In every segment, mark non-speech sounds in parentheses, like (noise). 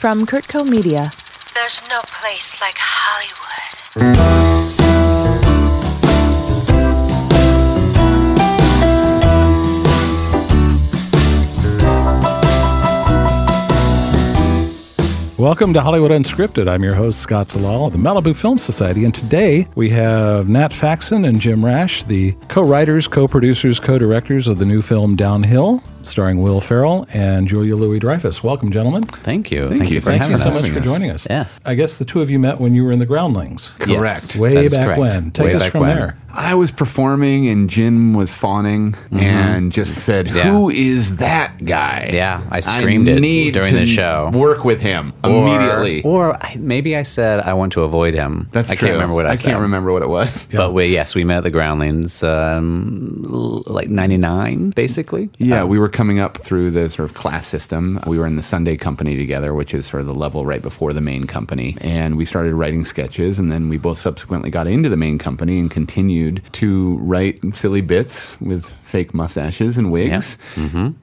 From CurtCo Media. There's no place like Hollywood. Welcome to Hollywood Unscripted. I'm your host, Scott Zalal of the Malibu Film Society. And today we have Nat Faxon and Jim Rash, the co writers, co producers, co directors of the new film Downhill, starring Will Ferrell and Julia Louis Dreyfus. Welcome, gentlemen. Thank you. Thank you for Thank having you so us. much for joining us. Yes. I guess the two of you met when you were in the Groundlings. Yes, Way that is back correct. when. Take Way us from when. there. I was performing and Jim was fawning and just said, Yeah. "Who is that guy?" Yeah, I screamed it need during to the show. Work with him immediately. Or maybe I said I want to avoid him. That's I true. can't remember what I, I said. I can't remember what it was. But we, yes, we met at the Groundlings, um, like '99, basically. Yeah, we were coming up through the sort of class system. We were in the Sunday company together, which is sort of the level right before the main company. And we started writing sketches, and then we both subsequently got into the main company and continued to write silly bits with fake mustaches and wigs.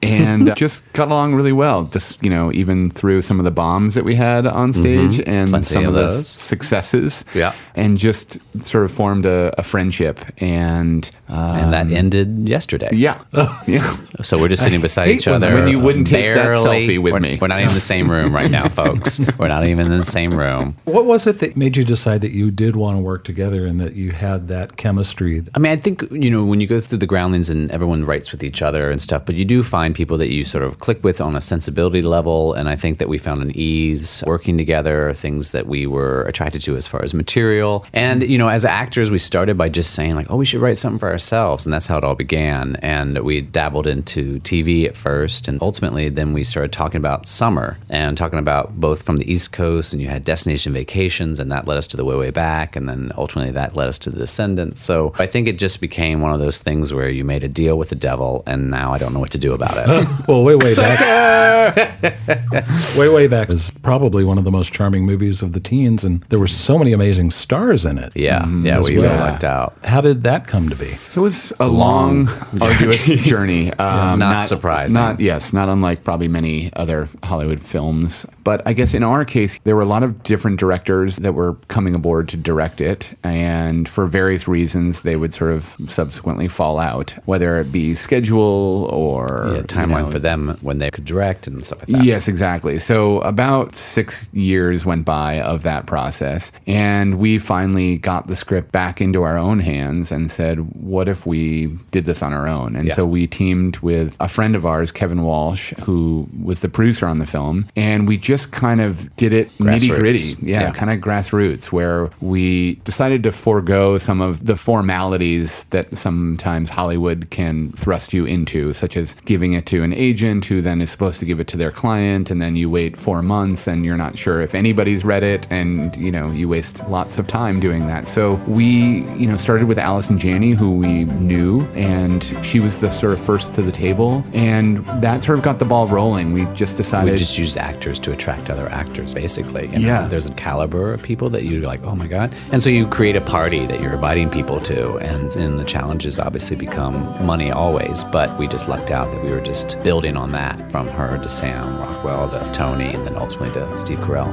And uh, (laughs) just got along really well. Just, you know, even through some of the bombs that we had on stage and Plenty some of of, the successes. Yeah. And just sort of formed a, a friendship. And, uh, and that ended yesterday. yeah. (laughs) yeah. So we're just (laughs) sitting beside hate each other. When you wouldn't take that selfie with we're, me. We're not even in the same room right now, folks. (laughs) We're not even in the same room. What was it that made you decide that you did want to work together and that you had that chemistry? I mean, I think you know when you go through the groundlings and everyone writes with each other and stuff, but you do find people that you sort of click with on a sensibility level, and I think that we found an ease working together, things that we were attracted to as far as material, and you know, as actors, we started by just saying like, oh, we should write something for ourselves, and that's how it all began. And we dabbled into TV at first, and ultimately, then we started talking about summer and talking about both from the East Coast, and you had destination vacations, and that led us to the way way back, and then ultimately that led us to the Descendants. So I think it just became one of those things where you made a deal with the devil, and now I don't know what to do about it. (laughs) Well, way, way back. (laughs) way, way back is probably one of the most charming movies of the teens, and there were so many amazing stars in it. yeah, yeah, as we well. really lucked out. How did that come to be? It was a long, arduous journey. Um, not surprising. Not yes, not unlike probably many other Hollywood films. But I guess in our case, there were a lot of different directors that were coming aboard to direct it, and for various reasons, they would sort of subsequently fall out, whether it be schedule or Yeah, you timeline know, for them when they could direct and stuff like that. Yes, exactly. So about six years went by of that process, and we finally got the script back into our own hands and said, "What if we did this on our own?" And Yeah. so we teamed with a friend of ours, Kevin Walsh, who was the producer on the film, and we just kind of did it nitty gritty, yeah, Yeah. kind of grassroots, where we decided to forego some of the formalities that sometimes Hollywood can thrust you into, such as giving it to an agent who then is supposed to give it to their client, and then you wait four months and you're not sure if anybody's read it, and you know you waste lots of time doing that. So we, you know, started with Allison Janney, who we knew, and she was the sort of first to the table, and that sort of got the ball rolling. We just decided. We just use actors to attract other actors, basically. You know, Yeah. There's a caliber of people that you're like, oh my God. And so you create a party that you're inviting people to. And, and the challenges obviously become money always. But we just lucked out that we were just building on that from her to Sam Rockwell to Tony and then ultimately to Steve Carell.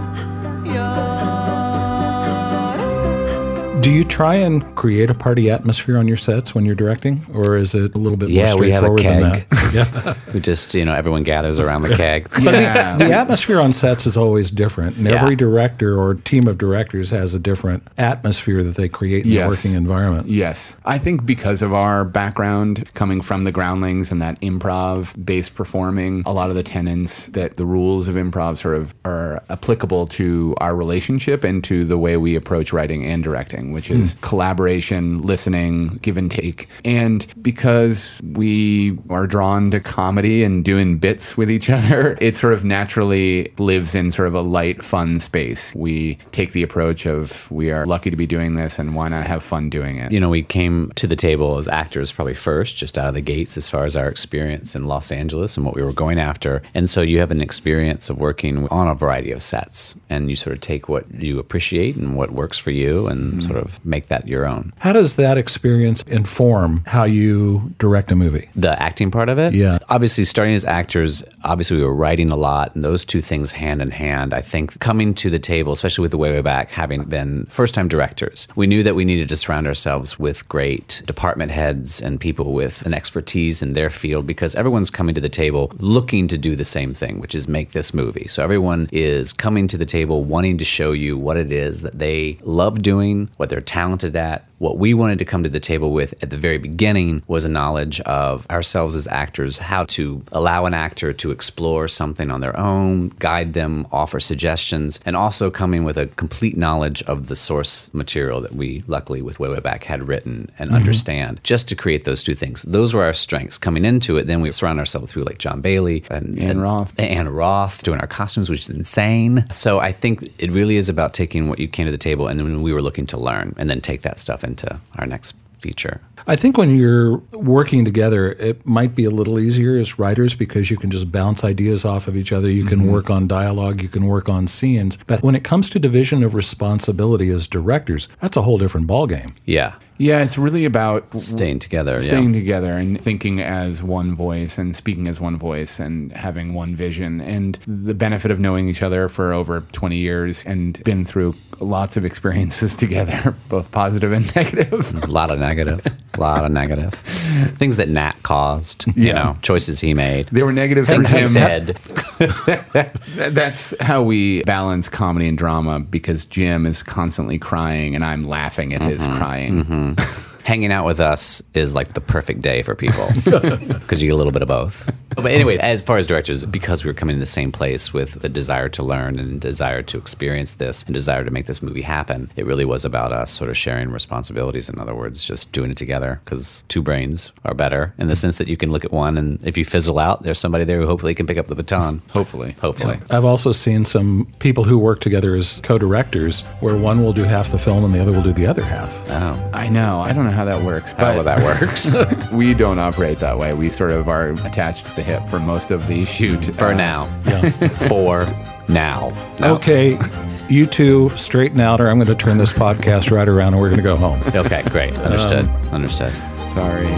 Do you try and create a party atmosphere on your sets when you're directing, or is it a little bit Yeah, more we have a straightforward than keg. that? (laughs) Yeah. (laughs) We just, you know, everyone gathers around the keg. (laughs) yeah. The atmosphere on sets is always different, and Yeah. every director or team of directors has a different atmosphere that they create in Yes. the working environment. Yes. I think because of our background coming from the groundlings and that improv based performing, a lot of the tenets that the rules of improv sort of are applicable to our relationship and to the way we approach writing and directing, which is hmm. collaboration, listening, give and take. And because we are drawn to comedy and doing bits with each other, (laughs) it sort of naturally lives in sort of a light, fun space. We take the approach of we are lucky to be doing this and why not have fun doing it? you know, we came to the table as actors probably first, just out of the gates, as far as our experience in Los Angeles and what we were going after. And so you have an experience of working on a variety of sets, and you sort of take what you appreciate and what works for you and hmm. sort of make that your own. How does that experience inform how you direct a movie? The acting part of it? Yeah. Obviously, starting as actors, obviously we were writing a lot, and those two things hand in hand. I think coming to the table, especially with the way way back, having been first-time directors, we knew that we needed to surround ourselves with great department heads and people with an expertise in their field because everyone's coming to the table looking to do the same thing, which is make this movie. So everyone is coming to the table wanting to show you what it is that they love doing, what they're talented at, what we wanted to come to the table with at the very beginning was a knowledge of ourselves as actors, how to allow an actor to explore something on their own, guide them, offer suggestions, and also coming with a complete knowledge of the source material that we, luckily, with Way Way Back had written and mm-hmm. understand, just to create those two things. Those were our strengths. Coming into it, then we surround ourselves with people like John Bailey and Ann and- Roth. Anna Roth doing our costumes, which is insane. So I think it really is about taking what you came to the table and then we were looking to learn and then take that stuff into our next feature. I think when you're working together, it might be a little easier as writers because you can just bounce ideas off of each other. You can mm-hmm. work on dialogue, you can work on scenes. But when it comes to division of responsibility as directors, that's a whole different ballgame. Yeah. Yeah, it's really about Staying together. staying yeah. together and thinking as one voice and speaking as one voice and having one vision and the benefit of knowing each other for over 20 years and been through lots of experiences (laughs) together both positive and negative A lot of negative. A lot of negative. Things that Nat caused, you know, choices he made. they were negative for Things he him said. (laughs) That's how we balance comedy and drama because jim is constantly crying and i'm laughing at his mm-hmm. crying mm-hmm. (laughs) Hanging out with us is like the perfect day for people (laughs) because you get a little bit of both. But anyway, as far as directors, because we were coming in the same place with the desire to learn and desire to experience this and desire to make this movie happen, it really was about us sort of sharing responsibilities. In other words, just doing it together because two brains are better in the sense that you can look at one and if you fizzle out, there's somebody there who hopefully can pick up the baton. hopefully Hopefully. I've also seen some people who work together as co directors where one will do half the film and the other will do the other half. Oh, i know i don't know how that works how that works. (laughs) we don't operate that way we sort of are attached to the hip for most of the shoot For Uh, now. (laughs) For now. No. Okay, you two straighten out, or I'm going to turn this podcast right around and we're going to go home. Okay, great. Understood. Understood. sorry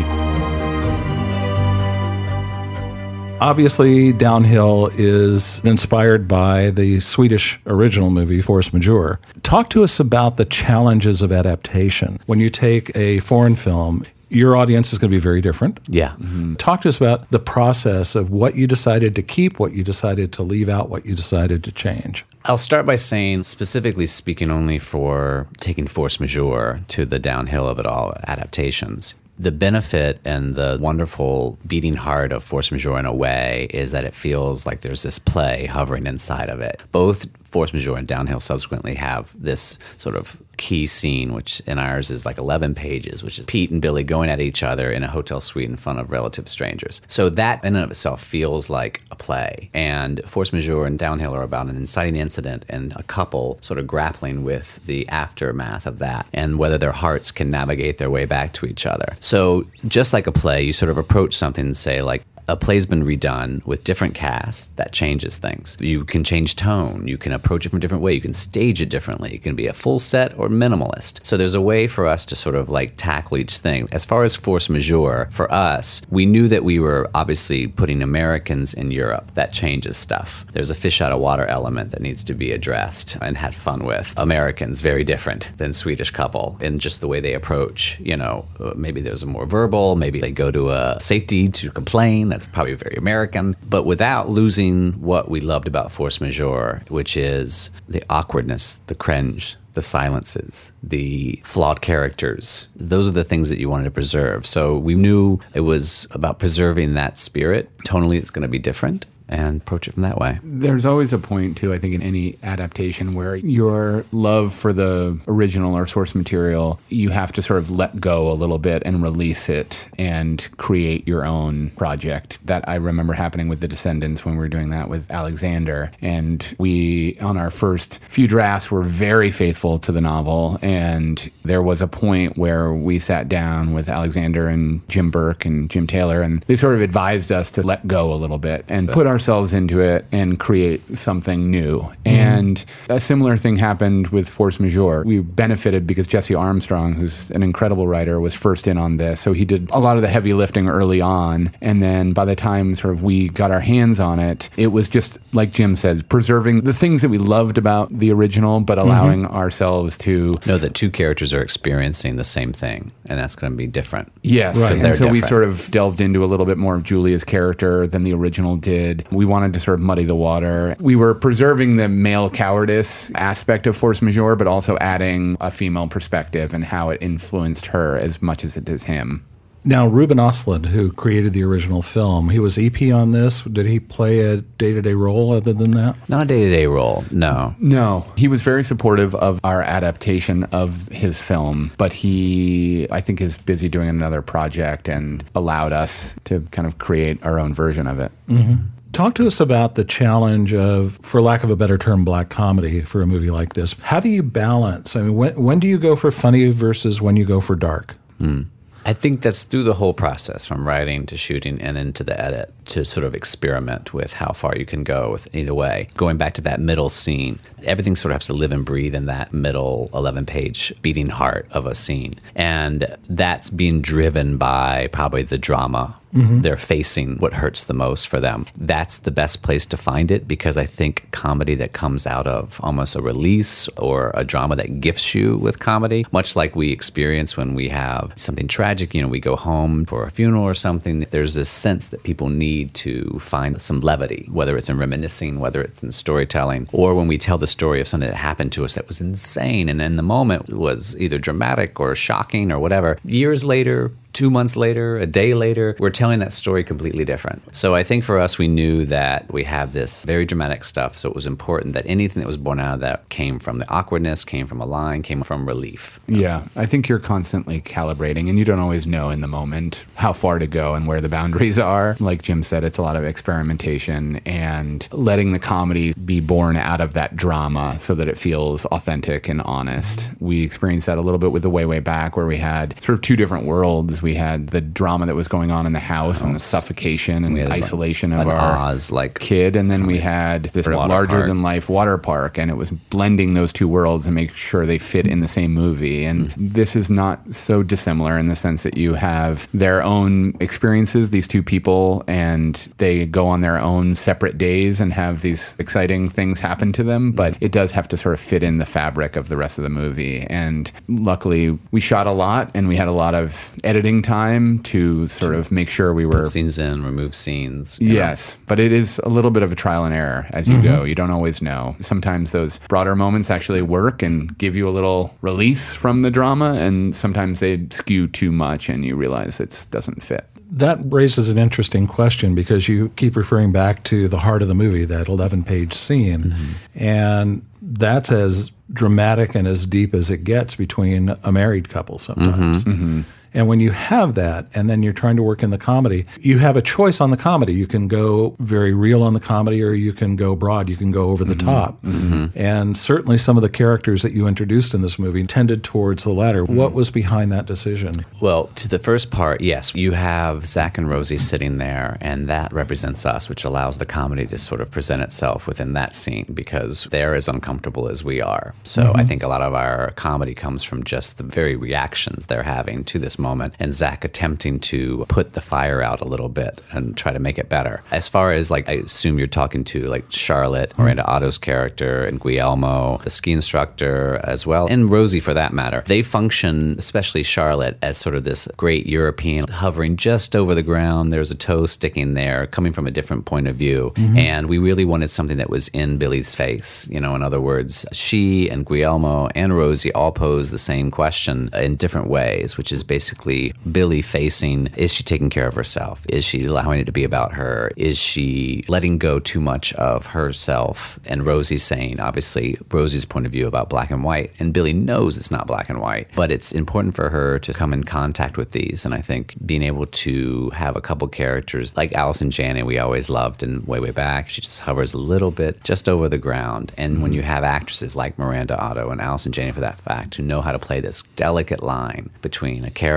Obviously, Downhill is inspired by the Swedish original movie, Force Majeure. Talk to us about the challenges of adaptation. When you take a foreign film, your audience is going to be very different. Yeah. Mm-hmm. Talk to us about the process of what you decided to keep, what you decided to leave out, what you decided to change. I'll start by saying, specifically speaking only for taking force majeure to the downhill of it all adaptations. The benefit and the wonderful beating heart of force majeure in a way is that it feels like there's this play hovering inside of it. Both force majeure and downhill subsequently have this sort of key scene, which in ours is like 11 pages, which is Pete and Billy going at each other in a hotel suite in front of relative strangers. So that in and of itself feels like a play. And Force Majeure and Downhill are about an inciting incident and a couple sort of grappling with the aftermath of that and whether their hearts can navigate their way back to each other. So just like a play, you sort of approach something and say like, a play's been redone with different casts that changes things. You can change tone you can approach it from a different way you can stage it differently. It can be a full set or minimalist. So there's a way for us to sort of like tackle each thing. As far as force majeure for us we knew that we were obviously putting americans in europe. That changes stuff. There's a fish out of water element that needs to be addressed and had fun with. Americans very different than swedish couple in just the way they approach you know uh, maybe there's a more verbal maybe they go to a safety to complain that's probably very American, but without losing what we loved about Force Majeure, which is the awkwardness, the cringe, the silences, the flawed characters. Those are the things that you wanted to preserve. So we knew it was about preserving that spirit. Tonally, it's going to be different and approach it from that way. There's always a point, too, I think, in any adaptation where your love for the original or source material, you have to sort of let go a little bit and release it and create your own project. That I remember happening with The Descendants when we were doing that with Alexander. And we, on our first few drafts, were very faithful to the novel. And there was a point where we sat down with Alexander and Jim Burke and Jim Taylor, and they sort of advised us to let go a little bit and put our ourselves into it and create something new. And a similar thing happened with Force Majeure. We benefited because Jesse Armstrong, who's an incredible writer, was first in on this. So he did a lot of the heavy lifting early on. And then by the time sort of we got our hands on it, it was just like Jim said, preserving the things that we loved about the original, but mm-hmm. allowing ourselves to Know that two characters are experiencing the same thing, and that's going to be different. Yes. Right. And so we sort of delved into a little bit more of Julia's character than the original did. We wanted to sort of muddy the water. We were preserving the male cowardice aspect of Force Majeure, but also adding a female perspective and how it influenced her as much as it does him. Now, Ruben Ostlund, who created the original film, he was EP on this. Did he play a day to day role other than that? Not a day to day role, no. No, he was very supportive of our adaptation of his film, but he, I think, is busy doing another project and allowed us to kind of create our own version of it. Mm-hmm. Talk to us about the challenge of, for lack of a better term, black comedy for a movie like this. How do you balance? I mean, when, when do you go for funny versus when you go for dark? Hmm. I think that's through the whole process from writing to shooting and into the edit to sort of experiment with how far you can go with either way. Going back to that middle scene, everything sort of has to live and breathe in that middle 11 page beating heart of a scene. And that's being driven by probably the drama. Mm-hmm. They're facing what hurts the most for them. That's the best place to find it because I think comedy that comes out of almost a release or a drama that gifts you with comedy, much like we experience when we have something tragic, you know, we go home for a funeral or something, there's this sense that people need to find some levity, whether it's in reminiscing, whether it's in storytelling, or when we tell the story of something that happened to us that was insane and in the moment was either dramatic or shocking or whatever. Years later, two months later, a day later, we're telling that story completely different. So I think for us, we knew that we have this very dramatic stuff. So it was important that anything that was born out of that came from the awkwardness, came from a line, came from relief. Yeah, I think you're constantly calibrating, and you don't always know in the moment how far to go and where the boundaries are. Like Jim said, it's a lot of experimentation and letting the comedy be born out of that drama so that it feels authentic and honest. We experienced that a little bit with The Way, Way Back, where we had sort of two different worlds. We had the drama that was going on in the house and the suffocation and had, like, isolation of our Oz, like kid, and then we had this sort of Water larger park. than life water park, and it was blending those two worlds and make sure they fit in the same movie. And hmm. this is not so dissimilar in the sense that you have their own experiences, these two people, and they go on their own separate days and have these exciting things happen to them. Hmm. But it does have to sort of fit in the fabric of the rest of the movie. And luckily, we shot a lot, and we had a lot of editing time to sort of make sure we were scenes in, remove scenes. you know. Yes, but it is a little bit of a trial and error as you mm-hmm. go. You don't always know. Sometimes those broader moments actually work and give you a little release from the drama, and sometimes they skew too much and you realize it doesn't fit. That raises an interesting question because you keep referring back to the heart of the movie, that 11 page scene. Mm-hmm. And that's as dramatic and as deep as it gets between a married couple sometimes. Mm-hmm. And when you have that, and then you're trying to work in the comedy, you have a choice on the comedy. You can go very real on the comedy, or you can go broad. You can go over the mm-hmm. top. Mm-hmm. And certainly, some of the characters that you introduced in this movie tended towards the latter. Mm-hmm. What was behind that decision? Well, to the first part, yes, you have Zach and Rosie sitting there, and that represents us, which allows the comedy to sort of present itself within that scene because they're as uncomfortable as we are. So I think a lot of our comedy comes from just the very reactions they're having to this moment, and Zach attempting to put the fire out a little bit and try to make it better. As far as like, I assume you're talking to like Charlotte, hmm. Miranda Otto's character, and Guillermo, the ski instructor as well, and Rosie for that matter. They function, especially Charlotte, as sort of this great European hovering just over the ground. There's a toe sticking there, coming from a different point of view. Mm-hmm. And we really wanted something that was in Billy's face. You know, in other words, she and Guillermo and Rosie all pose the same question in different ways, which is basically Billy facing is she taking care of herself? Is she allowing it to be about her? Is she letting go too much of herself? And Rosie's saying, obviously, Rosie's point of view about black and white. And Billy knows it's not black and white, but it's important for her to come in contact with these. And I think being able to have a couple characters like Allison Janney, we always loved, and way, way back, she just hovers a little bit just over the ground. And when you have actresses like Miranda Otto and Allison Janney, for that fact, who know how to play this delicate line between a character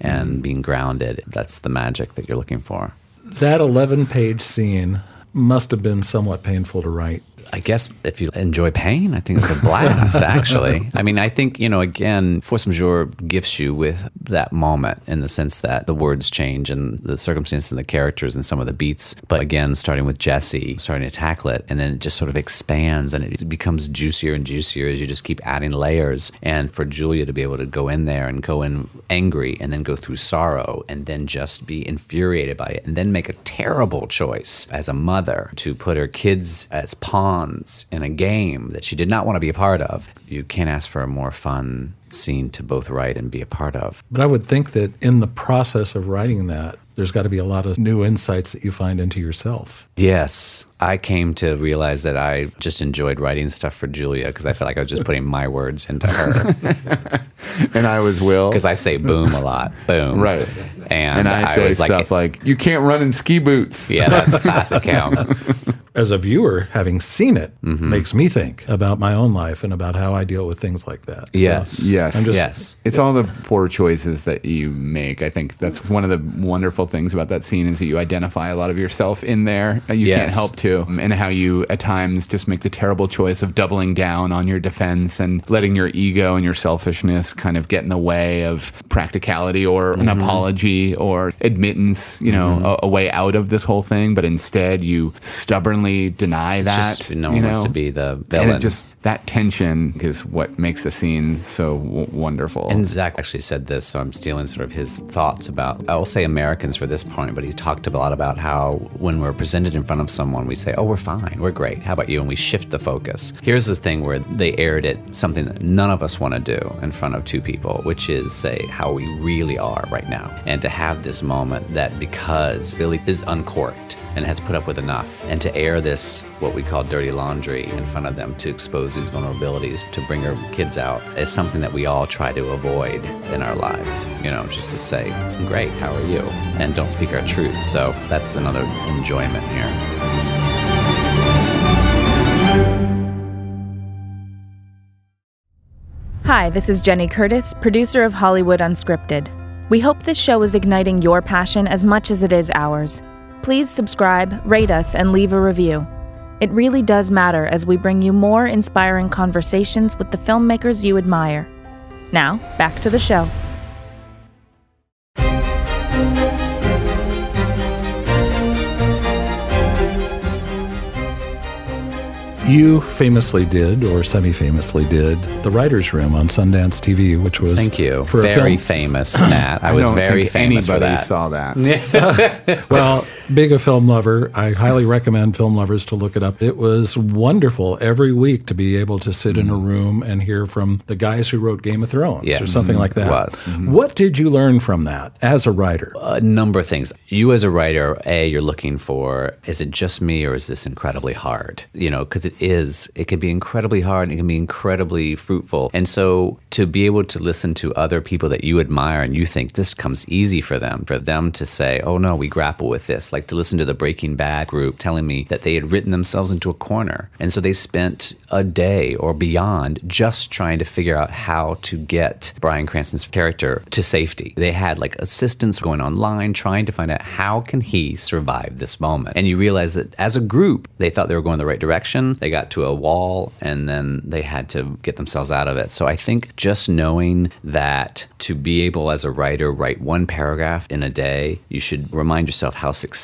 and being grounded, that's the magic that you're looking for. That 11 page scene must have been somewhat painful to write. I guess if you enjoy pain, I think it's a blast, (laughs) actually. I mean, I think, you know, again, Force Majeure gifts you with that moment in the sense that the words change and the circumstances and the characters and some of the beats. But again, starting with Jesse, starting to tackle it, and then it just sort of expands and it becomes juicier and juicier as you just keep adding layers. And for Julia to be able to go in there and go in angry and then go through sorrow and then just be infuriated by it and then make a terrible choice as a mother to put her kids as pawns in a game that she did not want to be a part of. You can't ask for a more fun scene to both write and be a part of. But I would think that in the process of writing that, there's got to be a lot of new insights that you find into yourself. Yes. I came to realize that I just enjoyed writing stuff for Julia because I felt like I was just putting my words into her. (laughs) and I was Will. Because I say boom a lot. Boom. Right. And, And I, say was stuff like, "You can't run in ski boots." yeah, that's classic (laughs) him. As a viewer, having seen it Mm-hmm. makes me think about my own life and about how I deal with things like that. So Yes. Yes. I'm just- yes. It's all the poor choices that you make. I think that's one of the wonderful things about that scene is that you identify a lot of yourself in there. You can't help to, And how you at times just make the terrible choice of doubling down on your defense and letting your ego and your selfishness kind of get in the way of practicality or an Mm-hmm. apology or admittance. You know, a, a way out of this whole thing. But instead, you stubbornly deny that. Just no you one wants to be the villain. that tension is what makes the scene so w- wonderful. And Zach actually said this, so I'm stealing sort of his thoughts about, I will say Americans for this point, but he talked a lot about how when we're presented in front of someone, we say, oh, we're fine, we're great, how about you? And we shift the focus. Here's the thing where they aired it, something that none of us want to do in front of two people, which is say how we really are right now. And to have this moment that because Billy is uncorked, and has put up with enough. And to air this, what we call dirty laundry, in front of them to expose these vulnerabilities, to bring our kids out, is something that we all try to avoid in our lives. You know, just to say, great, how are you? And don't speak our truth. So that's another enjoyment here. Hi, this is Jenny Curtis, producer of Hollywood Unscripted. We hope this show is igniting your passion as much as it is ours. Please subscribe, rate us, and leave a review. It really does matter as we bring you more inspiring conversations with the filmmakers you admire. Now, back to the show. You famously did, or semi-famously did, the writers' room on Sundance TV, which was Thank you. for a very film. famous, Matt. I, was don't very think famous for that. saw that. (laughs) Well, being a film lover, I highly recommend film lovers to look it up. It was wonderful every week to be able to sit in a mm-hmm. room and hear from the guys who wrote Game of Thrones or something like mm-hmm. that. was. Mm-hmm. What did you learn from that as a writer? a number of things. You as a writer, A, you're looking for is it just me or is this incredibly hard? You know, because it is. It can be incredibly hard and it can be incredibly fruitful. And so to be able to listen to other people that you admire and you think this comes easy for them, for them to say, oh no, we grapple with this. Like to listen to the Breaking Bad group telling me that they had written themselves into a corner. And so they spent a day or beyond just trying to figure out how to get Bryan Cranston's character to safety. They had like assistants going online trying to find out how can he survive this moment. And you realize that as a group, they thought they were going the right direction. They got to a wall and then they had to get themselves out of it. So I think just knowing that to be able as a writer write one paragraph in a day, you should remind yourself how successful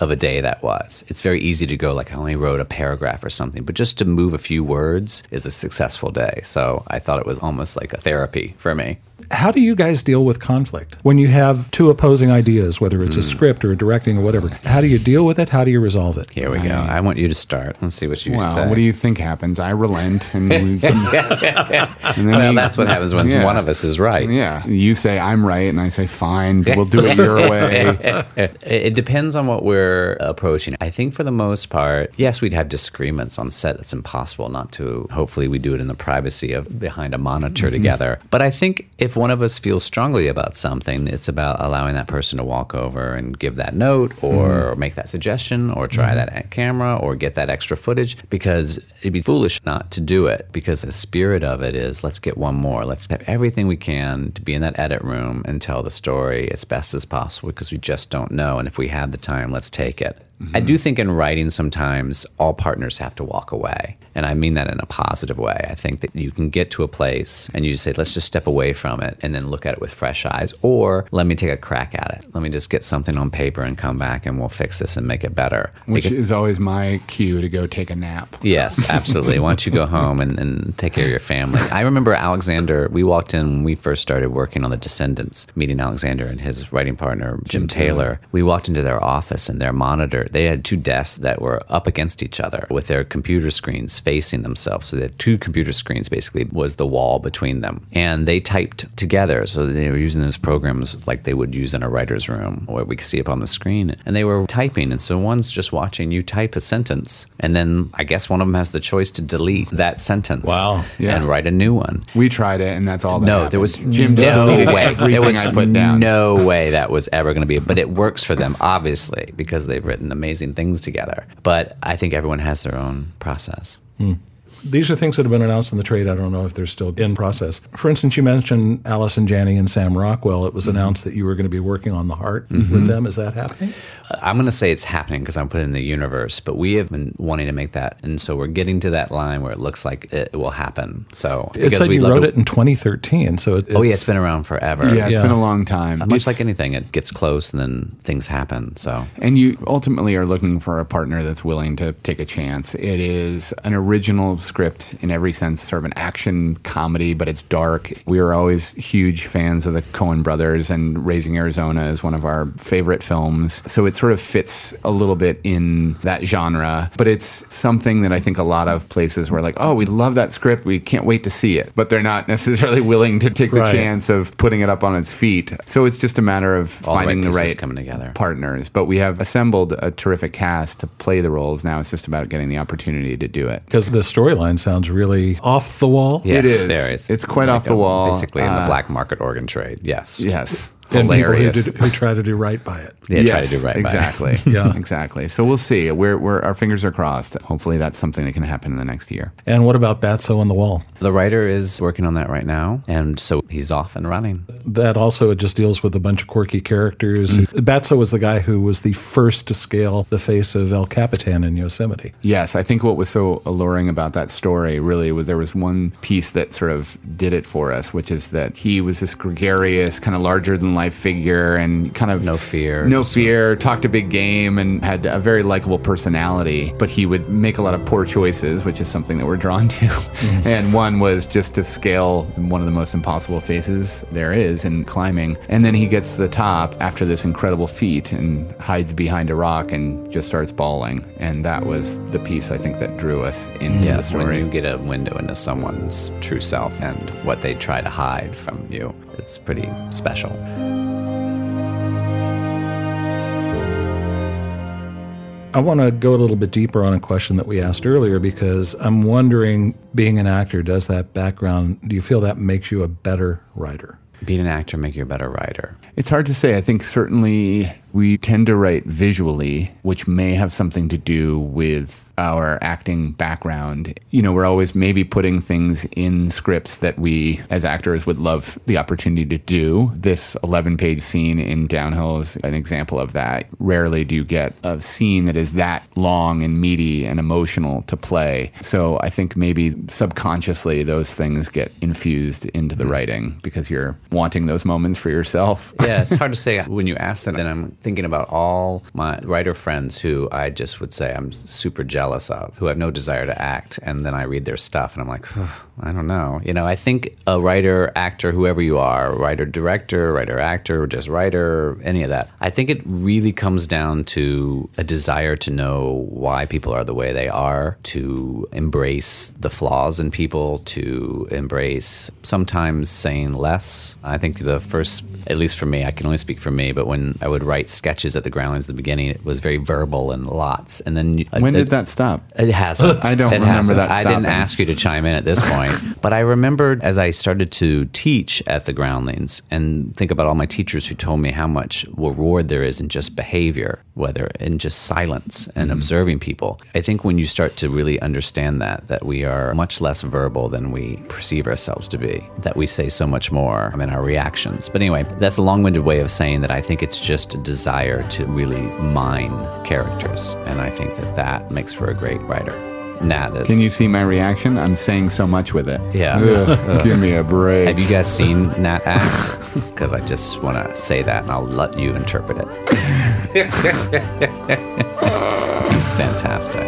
of a day that was. It's very easy to go like I only wrote a paragraph or something, but just to move a few words is a successful day. So I thought it was almost like a therapy for me. How do you guys deal with conflict when you have two opposing ideas, whether it's a mm. script or a directing or whatever? How do you deal with it? How do you resolve it? Here we go. I want you to start. Let's see what you Well, say. what do you think happens? I relent, and, (laughs) we, and then well, we- that's what happens when Yeah. one of us is right. Yeah, you say I'm right, and I say fine. We'll do it your (laughs) way. It, it depends on what we're approaching. I think for the most part, yes, we'd have disagreements on set. It's impossible not to. Hopefully, we do it in the privacy of behind a monitor mm-hmm. together. But I think if one of us feels strongly about something, it's about allowing that person to walk over and give that note mm-hmm. or make that suggestion or try that at camera or get that extra footage because it'd be foolish not to do it because the spirit of it is let's get one more. Let's have everything we can to be in that edit room and tell the story as best as possible because we just don't know. And if we have the time, let's take it. Mm-hmm. I do think in writing sometimes all partners have to walk away. And I mean that in a positive way. I think that you can get to a place and you just say, let's just step away from it and then look at it with fresh eyes. Or let me take a crack at it. Let me just get something on paper and come back and we'll fix this and make it better. Which Because- is always my cue to go take a nap. Yes, absolutely. Why don't you go home and, and take care of your family? I remember Alexander, we walked in when we first started working on The Descendants, meeting Alexander and his writing partner, Jim mm-hmm. Taylor. We walked into their office and their monitor, they had two desks that were up against each other with their computer screens facing themselves. So they had two computer screens basically was the wall between them. And they typed together. So they were using those programs like they would use in a writer's room where we could see up on the screen. And they were typing. And so one's just watching you type a sentence. And then I guess one of them has the choice to delete that sentence Wow. Yeah. and write a new one. We tried it, and that's all that No, happened. there was Jim just no deleted way. everything there was I put down. no way that was ever going to be. But it works for them, obviously, because they've written amazing things together. But I think everyone has their own process. Hmm. These are things that have been announced in the trade. I don't know if they're still in process. For instance, you mentioned Allison Janney and Sam Rockwell. It was mm-hmm. announced that you were going to be working on The Heart mm-hmm. with them. Is that happening? Uh, I'm going to say it's happening because I'm putting it in the universe, but we have been wanting to make that, and so we're getting to that line where it looks like it will happen. So It said we'd you wrote to- it in 2013. So it, Oh yeah, it's been around forever. Yeah, it's Yeah. been a long time. Much It's- like anything, it gets close and then things happen. So And you ultimately are looking for a partner that's willing to take a chance. It is an original script in every sense, sort of an action comedy, but it's dark. We are always huge fans of the Coen brothers, and Raising Arizona is one of our favorite films. So it sort of fits a little bit in that genre, but it's something that I think a lot of places were like, oh, we love that script. We can't wait to see it. But they're not (laughs) necessarily willing to take the Right. chance of putting it up on its feet. So it's just a matter of All the right finding the right coming together. partners, but we have assembled a terrific cast to play the roles. Now it's just about getting the opportunity to do it. because the storyline sounds really off the wall. yes, It is. very. It's quite off the a- wall. Basically, in the Uh, black market organ trade. Yes. Yes. And people who, Hilarious. do, who try to do right by it. Yeah, try to do right by it. Exactly. (laughs) Yeah. Exactly. So we'll see. We're, we're our fingers are crossed. Hopefully that's something that can happen in the next year. And what about Batso on the Wall? The writer is working on that right now, and so he's off and running. That also it just deals with a bunch of quirky characters. Mm. Batso was the guy who was the first to scale the face of El Capitan in Yosemite. Yes, I think what was so alluring about that story really was there was one piece that sort of did it for us, which is that he was this gregarious, kind of larger than life figure and kind of No fear. No fear, talked a big game and had a very likable personality, but he would make a lot of poor choices, which is something that we're drawn to. (laughs) and one was just to scale one of the most impossible faces there is in climbing. And then he gets to the top after this incredible feat and hides behind a rock and just starts bawling. And that was the piece I think that drew us into the story. when you get a window into someone's true self and what they try to hide from you, it's pretty special. I want to go a little bit deeper on a question that we asked earlier because I'm wondering, being an actor, does that background, do you feel that makes you a better writer? Being an actor make you a better writer. It's hard to say. I think certainly we tend to write visually, which may have something to do with our acting background. You know, we're always maybe putting things in scripts that we as actors would love the opportunity to do. This 11 page scene in Downhill is an example of that. Rarely do you get a scene that is that long and meaty and emotional to play. So I think maybe subconsciously those things get infused into the writing because you're wanting those moments for yourself. (laughs) Yeah, it's hard to say when you ask that. Then I'm thinking about all my writer friends who I just would say I'm super jealous of, who have no desire to act. And then I read their stuff and I'm like, I don't know. You know, I think a writer, actor, whoever you are, writer, director, writer, actor, just writer, any of that, I think it really comes down to a desire to know why people are the way they are, to embrace the flaws in people, to embrace sometimes saying less. I think the first, at least for me, I can only speak for me, but when I would write sketches at the Groundlings at the beginning, it was very verbal and lots. And then When uh, did that start? Up. It hasn't. I don't It remember hasn't. that I didn't ask you to chime in at this point, (laughs) but I remembered as I started to teach at the Groundlings and think about all my teachers who told me how much reward there is in just behavior, whether in just silence and Mm-hmm. observing people. I think when you start to really understand that, that we are much less verbal than we perceive ourselves to be, that we say so much more in our reactions. But anyway, that's a long-winded way of saying that I think it's just a desire to really mine characters, and I think that that makes for a great writer. Nah, that's, Can you see my reaction? I'm saying so much with it. Yeah. Ugh, (laughs) give me a break. Have you guys (laughs) seen Nat act? Because I just want to say that, and I'll let you interpret it. (laughs) He's fantastic.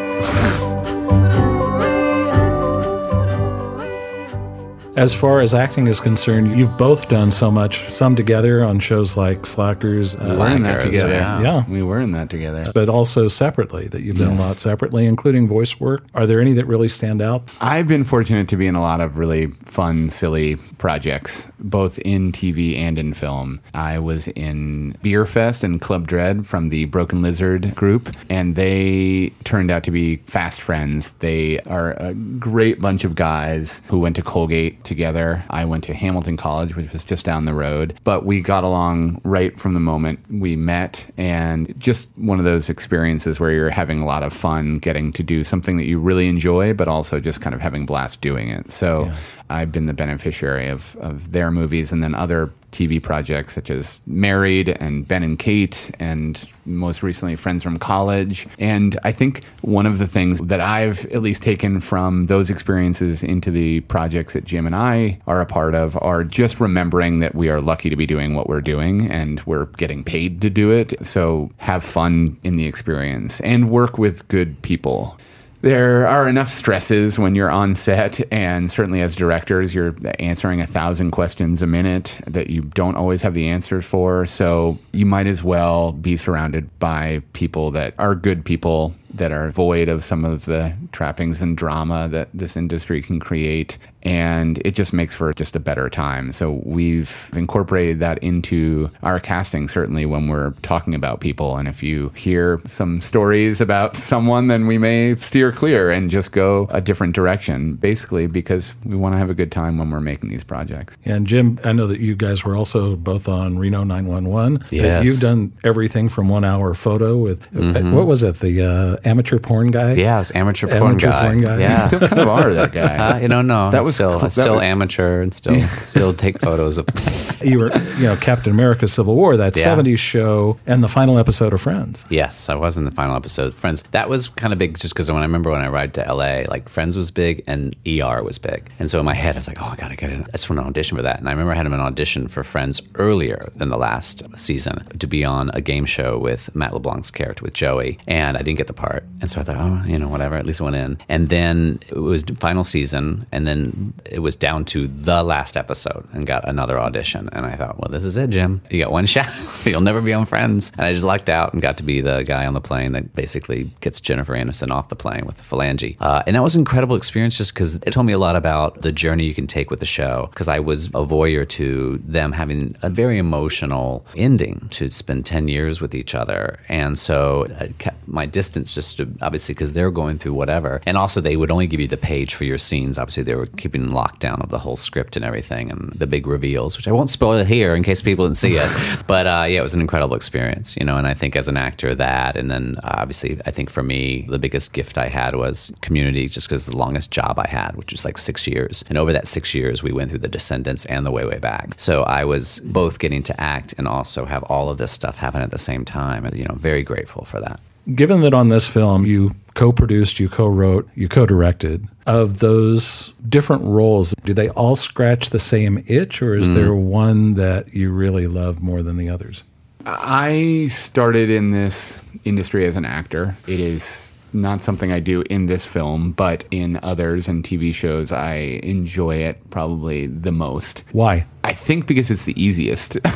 As far as acting is concerned, you've both done so much, some together on shows like Slackers, uh, we were in that together. yeah. Yeah. We were in that together. but also separately, that you've done a lot separately, including voice work. Are there any that really stand out? I've been fortunate to be in a lot of really fun, silly projects, both in TV and in film. I was in Beer Fest and Club Dread from the Broken Lizard group, and they turned out to be fast friends. They are a great bunch of guys who went to Colgate together. I went to Hamilton College, which was just down the road, but we got along right from the moment we met, and just one of those experiences where you're having a lot of fun getting to do something that you really enjoy, but also just kind of having blast doing it. So I've been the beneficiary of, of their movies and then other TV projects such as Married and Ben and Kate and most recently Friends from College. And I think one of the things that I've at least taken from those experiences into the projects that Jim and I are a part of are just remembering that we are lucky to be doing what we're doing and we're getting paid to do it. So have fun in the experience and work with good people. There are enough stresses when you're on set, and certainly as directors, you're answering a thousand questions a minute that you don't always have the answers for. So you might as well be surrounded by people that are good people that are void of some of the trappings and drama that this industry can create. And it just makes for just a better time. So we've incorporated that into our casting, certainly when we're talking about people. And if you hear some stories about someone, then we may steer clear and just go a different direction, basically because we want to have a good time when we're making these projects. And Jim, I know that you guys were also both on Reno 911. Yes. You've done everything from one hour photo with, what was it, the uh, amateur porn guy? Yeah, I was amateur porn Amateur guy. porn guy. Yeah. Still kind of are that guy. (laughs) Uh, you know, no. That was still, cl- it's that still was- amateur and still (laughs) still take photos of. (laughs) You were, you know, Captain America Civil War, that Yeah. 70s show, and the final episode of Friends. Yes, I was in the final episode. of Friends. That was kind of big, just because when I remember when I arrived to LA, like Friends was big and ER was big, and so in my head I was like, oh, I gotta get in. I just want to audition for that. And I remember I had an audition for Friends earlier than the last season to be on a game show with Matt LeBlanc's character with Joey, and I didn't get the part. And so I thought, oh, you know, whatever. At least I went in. And then it was final season, and then it was down to the last episode, and got another audition. And I thought, well, this is it, Jim. You got one (laughs) shot. You'll never be on Friends. And I just lucked out and got to be the guy on the plane that basically gets Jennifer Aniston off the plane with the phalange. Uh, and that was an incredible experience just because it told me a lot about the journey you can take with the show. Because I was a voyeur to them having a very emotional ending to spend 10 years with each other. And so kept my distance just to, obviously because they're going through whatever. And also, they would only give you the page for your scenes. Obviously, they were keeping lockdown of the whole script and everything and the big reveals, which I won't spoil here in case people didn't see it. (laughs) but uh, yeah, it was an incredible experience, you know. And I think as an actor, that, and then uh, obviously, I think for me, the biggest gift I had was community, just because the longest job I had, which was like six years. And over that six years, we went through the Descendants and the Way Way Back. So I was both getting to act and also have all of this stuff happen at the same time. And, you know, very grateful for that. Given that on this film you co produced, you co wrote, you co directed, of those different roles, do they all scratch the same itch, or is mm-hmm. there one that you really love more than the others? I started in this industry as an actor. It is not something I do in this film, but in others and TV shows, I enjoy it probably the most. Why? I think because it's the easiest. (laughs)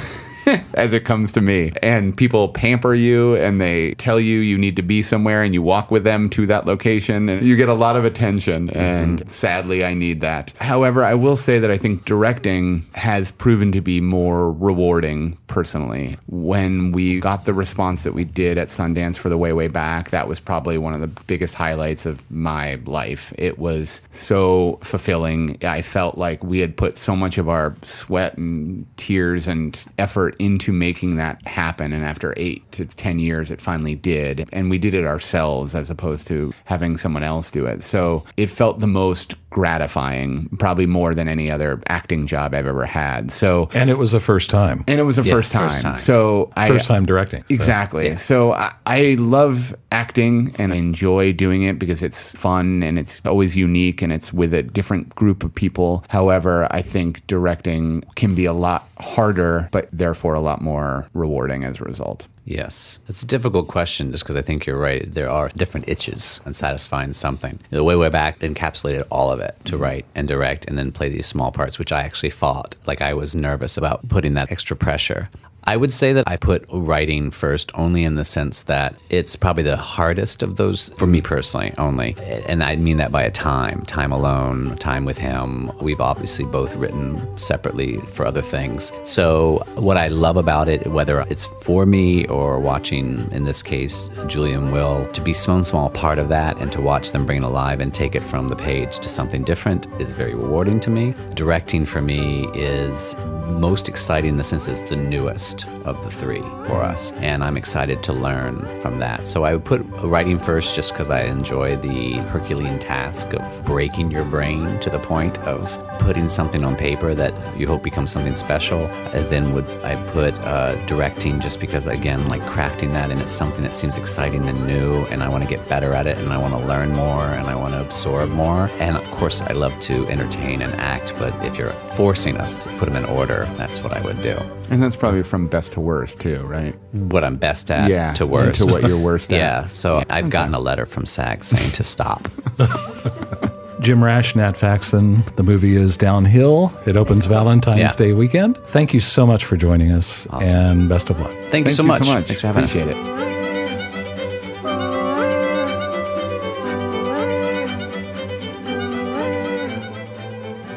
(laughs) as it comes to me. And people pamper you and they tell you you need to be somewhere and you walk with them to that location and you get a lot of attention. Mm-hmm. And sadly, I need that. However, I will say that I think directing has proven to be more rewarding personally. When we got the response that we did at Sundance for the way, way back, that was probably one of the biggest highlights of my life. It was so fulfilling. I felt like we had put so much of our sweat and tears and effort into making that happen. And after eight to 10 years, it finally did. And we did it ourselves as opposed to having someone else do it. So it felt the most gratifying, probably more than any other acting job I've ever had. So, And it was the first time. and it was the Yeah, first, time. first time. So I First time directing. so- Exactly. So I, I love acting and I enjoy doing it because it's fun and it's always unique and it's with a different group of people. However, I think directing can be a lot harder, but therefore a lot more rewarding as a result. Yes. It's a difficult question just because I think you're right. There are different itches in satisfying something. The way, way back encapsulated all of it to mm-hmm. write and direct and then play these small parts, which I actually fought. Like I was nervous about putting that extra pressure. I would say that I put writing first only in the sense that it's probably the hardest of those for me personally only. And I mean that by a time, time alone, time with him. We've obviously both written separately for other things. So what I love about it, whether it's for me or watching, in this case, Julian Will, to be some small part of that and to watch them bring it alive and take it from the page to something different is very rewarding to me. Directing for me is most exciting in the sense it's the newest of the three for us. And I'm excited to learn from that. So I would put writing first just because I enjoy the Herculean task of breaking your brain to the point of putting something on paper that you hope becomes something special. And then would I put uh, directing just because, again, like crafting that and it's something that seems exciting and new and I want to get better at it and I want to learn more and I want to absorb more. And of course, I love to entertain and act, but if you're forcing us to put them in order, that's what I would do. And that's probably from best to worst too, right? What I'm best at Yeah, to worst. to what you're worst (laughs) at. Yeah, so I've gotten a letter from SAG saying to stop. (laughs) Jim Rash, Nat Faxon. The movie is Downhill. It opens Valentine's Yeah. Day weekend. Thank you so much for joining us Awesome. and best of luck. Thank, you, so, you much. so much. Thanks for having Appreciate us. it.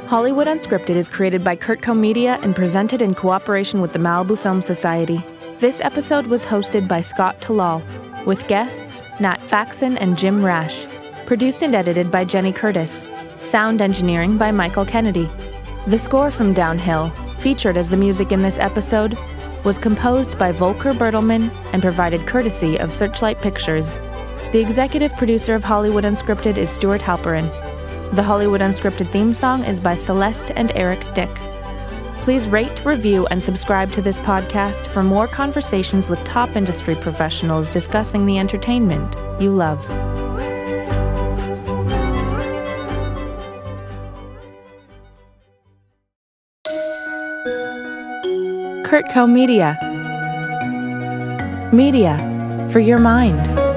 Hollywood Unscripted is created by CurtCo Media and presented in cooperation with the Malibu Film Society. This episode was hosted by Scott Talal, with guests Nat Faxon and Jim Rash. Produced and edited by Jenny Curtis. Sound engineering by Michael Kennedy. The score from Downhill, featured as the music in this episode, was composed by Volker Bertelmann and provided courtesy of Searchlight Pictures. The executive producer of Hollywood Unscripted is Stuart Halperin. The Hollywood Unscripted theme song is by Celeste and Eric Dick. Please rate, review, and subscribe to this podcast for more conversations with top industry professionals discussing the entertainment you love. CurtCo Media. Media for your mind.